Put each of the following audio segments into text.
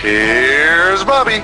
Here's Bobby.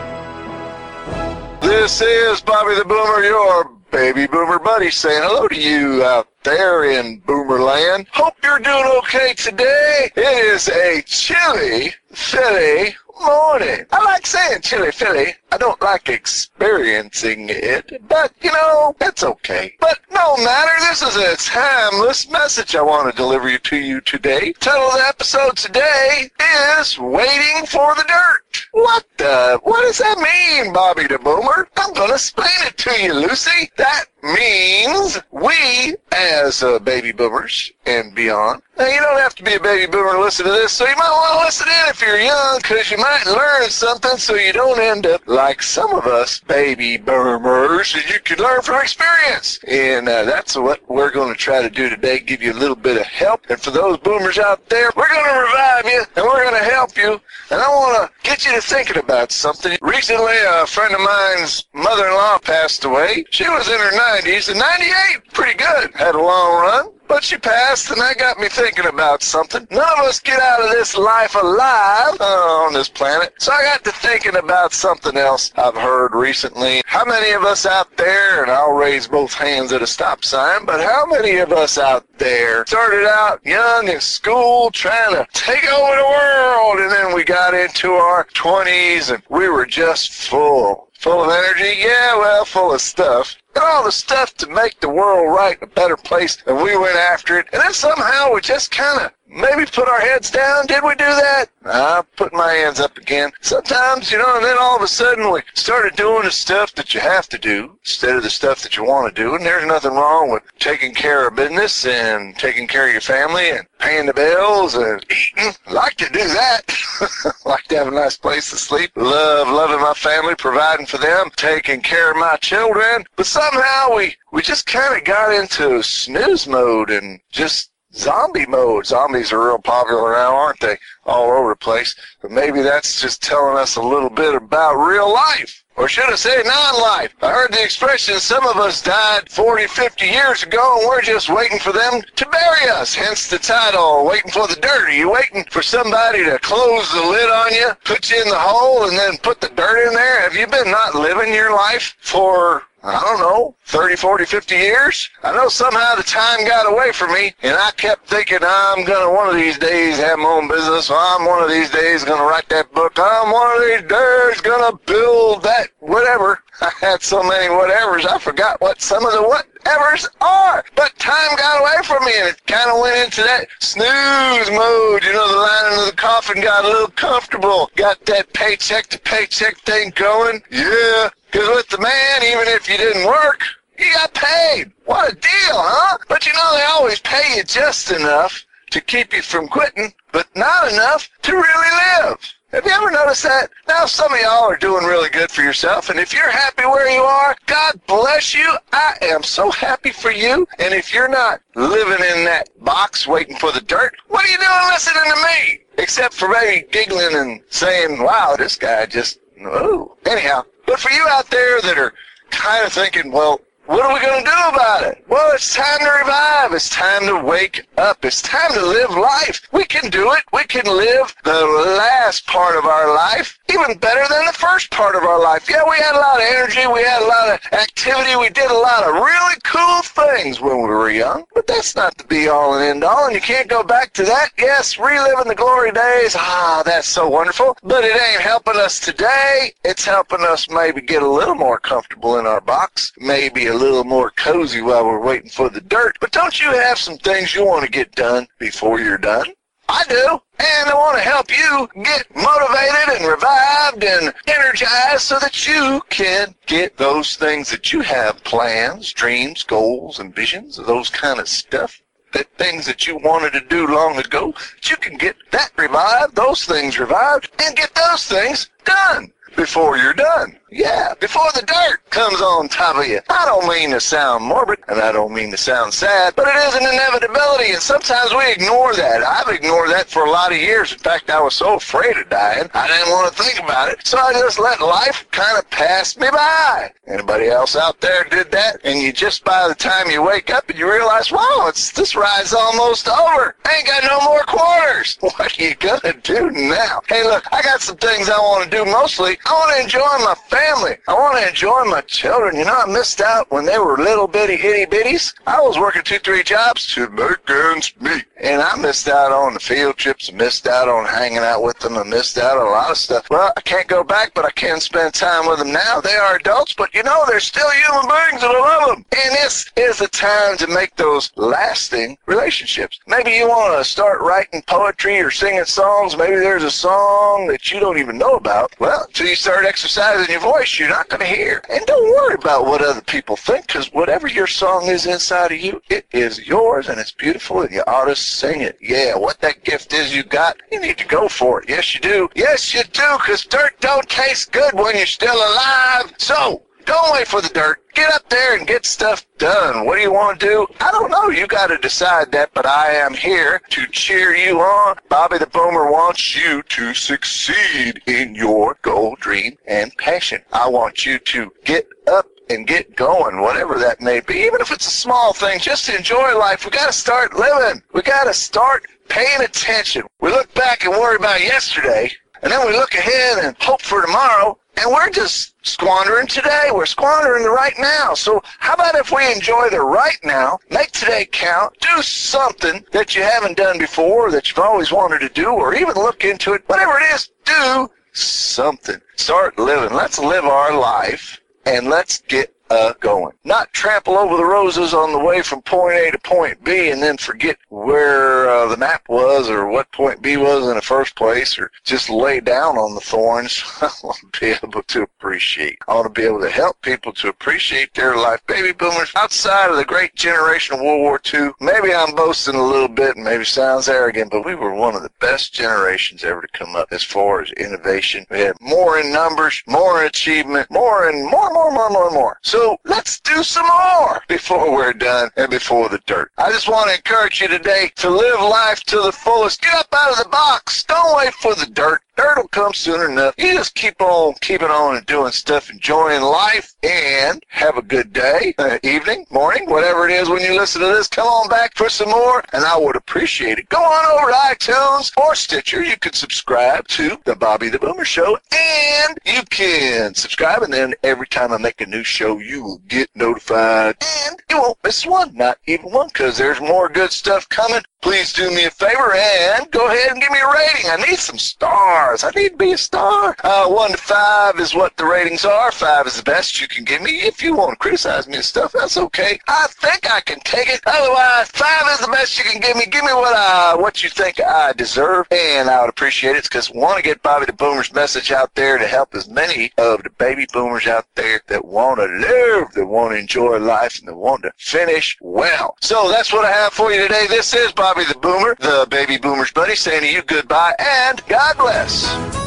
This is Bobby the Boomer, your baby boomer buddy, saying hello to you out there in Boomerland. Hope you're doing okay today. It is a chilly, Philly morning. I like saying chilly Philly. I don't like experiencing it, but you know, it's okay. But no matter, this is a timeless message I want to deliver to you today. Title of the episode today is Waiting for the Dirt. What the? What does that mean, Bobby the Boomer? I'm gonna explain it to you, Lucy. That means we, as uh, baby boomers and beyond, now you don't have to be a baby boomer to listen to this, so you might want to listen in if you're young, because you might learn something so you don't end up like some of us baby boomers, you can learn from experience. And uh, that's what we're going to try to do today, give you a little bit of help. And for those boomers out there, we're going to revive you, and we're going to help you. And I want to get you to thinking about something. Recently, a friend of mine's mother-in-law passed away. She was in her 90s, and 98, pretty good. Had a long run. But she passed, and that got me thinking about something. None of us get out of this life alive uh, on this planet. So I got to thinking about something else I've heard recently. How many of us out there, and I'll raise both hands at a stop sign, but how many of us out there started out young in school trying to take over the world, and then we got into our 20s and we were just full. Full of energy? Yeah, well, full of stuff and all the stuff to make the world right a better place, and we went after it. And then somehow we just kind of maybe put our heads down. Did we do that? I put my hands up again. Sometimes, you know, and then all of a sudden we started doing the stuff that you have to do instead of the stuff that you want to do. And there's nothing wrong with taking care of business and taking care of your family and paying the bills and eating. Like to do that. like to have a nice place to sleep. Love loving my family, providing for them, taking care of my children. But somehow we, we just kind of got into snooze mode and just zombie mode. Zombies are real popular now, aren't they? All over the place. But maybe that's just telling us a little bit about real life. Or should I say non-life? I heard the expression, some of us died 40, 50 years ago and we're just waiting for them to bury us. Hence the title, Waiting for the Dirt. Are you waiting for somebody to close the lid on you, put you in the hole, and then put the dirt in there? Have you been not living your life for I don't know, 30, 40, 50 years. I know somehow the time got away from me, and I kept thinking I'm going to one of these days have my own business. I'm one of these days going to write that book. I'm one of these days going to build that whatever. I had so many whatevers, I forgot what some of the whatevers are. But time got away from me, and it kind of went into that snooze mode. You know, the lining of the coffin got a little comfortable. Got that paycheck to paycheck thing going. Yeah. Because with the man, even if you didn't work, you got paid. What a deal, huh? But you know, they always pay you just enough to keep you from quitting, but not enough to really live. Have you ever noticed that? Now, some of y'all are doing really good for yourself, and if you're happy where you are, God bless you. I am so happy for you. And if you're not living in that box waiting for the dirt, what are you doing listening to me? Except for maybe giggling and saying, wow, this guy just, oh. Anyhow, but for you out there that are kind of thinking, well, What are we going to do about it? Well, it's time to revive. It's time to wake up. It's time to live life. We can do it. We can live the last part of our life even better than the first part of our life. Yeah, we had a lot of energy. We had a lot of activity. We did a lot of really cool things when we were young. But that's not the be all and end all. And you can't go back to that. Yes, reliving the glory days. Ah, that's so wonderful. But it ain't helping us today. It's helping us maybe get a little more comfortable in our box. Maybe a little more cozy while we're waiting for the dirt. But don't you have some things you want to get done before you're done? I do. And I want to help you get motivated and revived and energized so that you can get those things that you have plans, dreams, goals, and visions, those kind of stuff. That things that you wanted to do long ago, that you can get that revived, those things revived, and get those things done before you're done. Yeah, before the dirt comes on top of you. I don't mean to sound morbid, and I don't mean to sound sad, but it is an inevitability, and sometimes we ignore that. I've ignored that for a lot of years. In fact, I was so afraid of dying, I didn't want to think about it, so I just let life kind of pass me by. Anybody else out there did that? And you just by the time you wake up and you realize, wow, it's this ride's almost over. I ain't got no more quarters. What are you gonna do now? Hey, look, I got some things I want to do. Mostly, I want to enjoy my family family. I want to enjoy my children. You know, I missed out when they were little bitty itty bitties. I was working two, three jobs to make ends meet. And I missed out on the field trips, missed out on hanging out with them, I missed out on a lot of stuff. Well, I can't go back, but I can spend time with them now. They are adults, but you know, they're still human beings and I love them. And this is the time to make those lasting relationships. Maybe you want to start writing poetry or singing songs. Maybe there's a song that you don't even know about. Well, until you start exercising your voice, you're not going to hear. And don't worry about what other people think, because whatever your song is inside of you, it is yours and it's beautiful and you ought to sing it. Yeah, what that gift is you got, you need to go for it. Yes, you do. Yes, you do, because dirt don't taste good when you're still alive. So, don't wait for the dirt. Get up there and get stuff done. What do you want to do? I don't know. You got to decide that, but I am here to cheer you on. Bobby the Boomer wants you to succeed in your goal, dream, and passion. I want you to get up and get going, whatever that may be. Even if it's a small thing, just enjoy life. We got to start living. We got to start paying attention. We look back and worry about yesterday, and then we look ahead and hope for tomorrow, and we're just squandering today. We're squandering the right now. So how about if we enjoy the right now, make today count, do something that you haven't done before, that you've always wanted to do, or even look into it, whatever it is, do something. Start living. Let's live our life and let's get uh, going. Not trample over the roses on the way from point A to point B and then forget where uh, the map was or what point B was in the first place or just lay down on the thorns. I want to be able to appreciate. I want to be able to help people to appreciate their life. Baby boomers, outside of the great generation of World War II, maybe I'm boasting a little bit and maybe sounds arrogant, but we were one of the best generations ever to come up as far as innovation. We had more in numbers, more in achievement, more and more, more, more, more, and more. So let's do some more before we're done and before the dirt. I just want to encourage you today to live life to the fullest. Get up out of the box. Don't wait for the dirt. Dirt will come soon enough. You just keep on keeping on and doing stuff, enjoying life, and have a good day, uh, evening, morning, whatever it is when you listen to this. Come on back for some more, and I would appreciate it. Go on over to iTunes or Stitcher. You can subscribe to the Bobby the Boomer Show, and you can subscribe, and then every time I make a new show, you will get notified, and you won't miss one, not even one, because there's more good stuff coming. Please do me a favor and go ahead and give me a rating. I need some stars. I need to be a star. Uh, one to five is what the ratings are. Five is the best you can give me. If you want to criticize me and stuff, that's okay. I think I can take it. Otherwise, five is the best you can give me. Give me what I, what you think I deserve, and I would appreciate it because want to get Bobby the Boomer's message out there to help as many of the baby boomers out there that want to live, that want to enjoy life, and that want to finish well. So that's what I have for you today. This is Bobby the Boomer, the baby boomer's buddy, saying to you goodbye and God bless. Thanks.